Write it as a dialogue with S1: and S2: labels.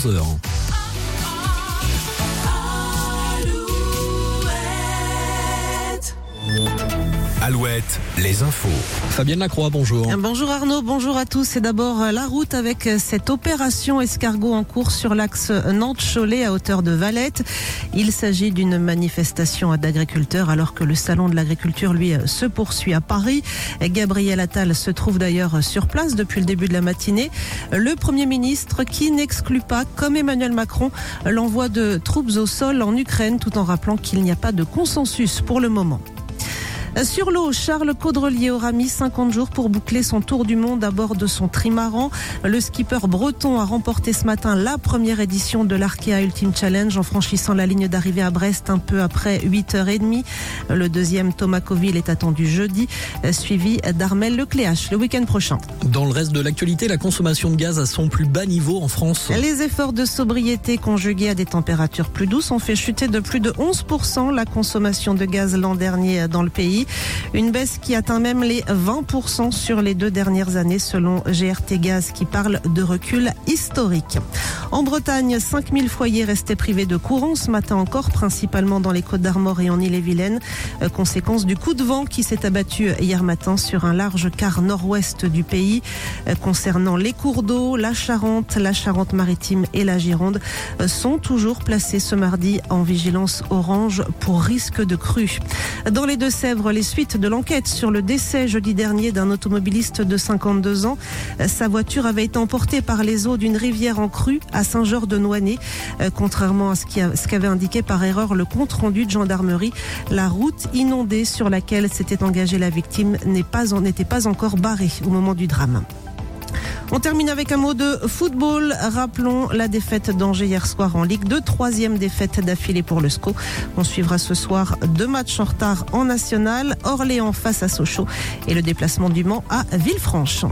S1: 自由。Alouette, les infos. Fabienne Lacroix, bonjour.
S2: Bonjour Arnaud, bonjour à tous. C'est d'abord euh, la route avec euh, cette opération escargot en cours sur l'axe Nantes-Cholet à hauteur de Valette. Il s'agit d'une manifestation d'agriculteurs alors que le salon de l'agriculture, lui, euh, se poursuit à Paris. Gabriel Attal se trouve d'ailleurs sur place depuis le début de la matinée. Le Premier ministre qui n'exclut pas, comme Emmanuel Macron, l'envoi de troupes au sol en Ukraine tout en rappelant qu'il n'y a pas de consensus pour le moment. Sur l'eau, Charles Caudrelier aura mis 50 jours pour boucler son tour du monde à bord de son trimaran. Le skipper breton a remporté ce matin la première édition de l'Arkea Ultimate Challenge en franchissant la ligne d'arrivée à Brest un peu après 8h30. Le deuxième, Thomas Coville, est attendu jeudi, suivi d'Armel Lecléache le week-end prochain.
S1: Dans le reste de l'actualité, la consommation de gaz à son plus bas niveau en France.
S2: Les efforts de sobriété conjugués à des températures plus douces ont fait chuter de plus de 11% la consommation de gaz l'an dernier dans le pays. Une baisse qui atteint même les 20% sur les deux dernières années selon GRT Gaz qui parle de recul historique. En Bretagne, 5000 foyers restaient privés de courant ce matin encore, principalement dans les Côtes d'Armor et en Ille-et-Vilaine. Euh, conséquence du coup de vent qui s'est abattu hier matin sur un large quart nord-ouest du pays. Euh, concernant les cours d'eau, la Charente, la Charente-Maritime et la Gironde euh, sont toujours placés ce mardi en vigilance orange pour risque de crue. Dans les Deux-Sèvres, les suites de l'enquête sur le décès jeudi dernier d'un automobiliste de 52 ans. Sa voiture avait été emportée par les eaux d'une rivière en crue à Saint-Georges-de-Noisy. Euh, contrairement à ce qu'avait indiqué par erreur le compte rendu de gendarmerie, la route inondée sur laquelle s'était engagée la victime n'était pas encore barrée au moment du drame. On termine avec un mot de football. Rappelons la défaite d'Angers hier soir en Ligue 2, troisième défaite d'affilée pour le SCO. On suivra ce soir deux matchs en retard en national, Orléans face à Sochaux et le déplacement du Mans à Villefranche.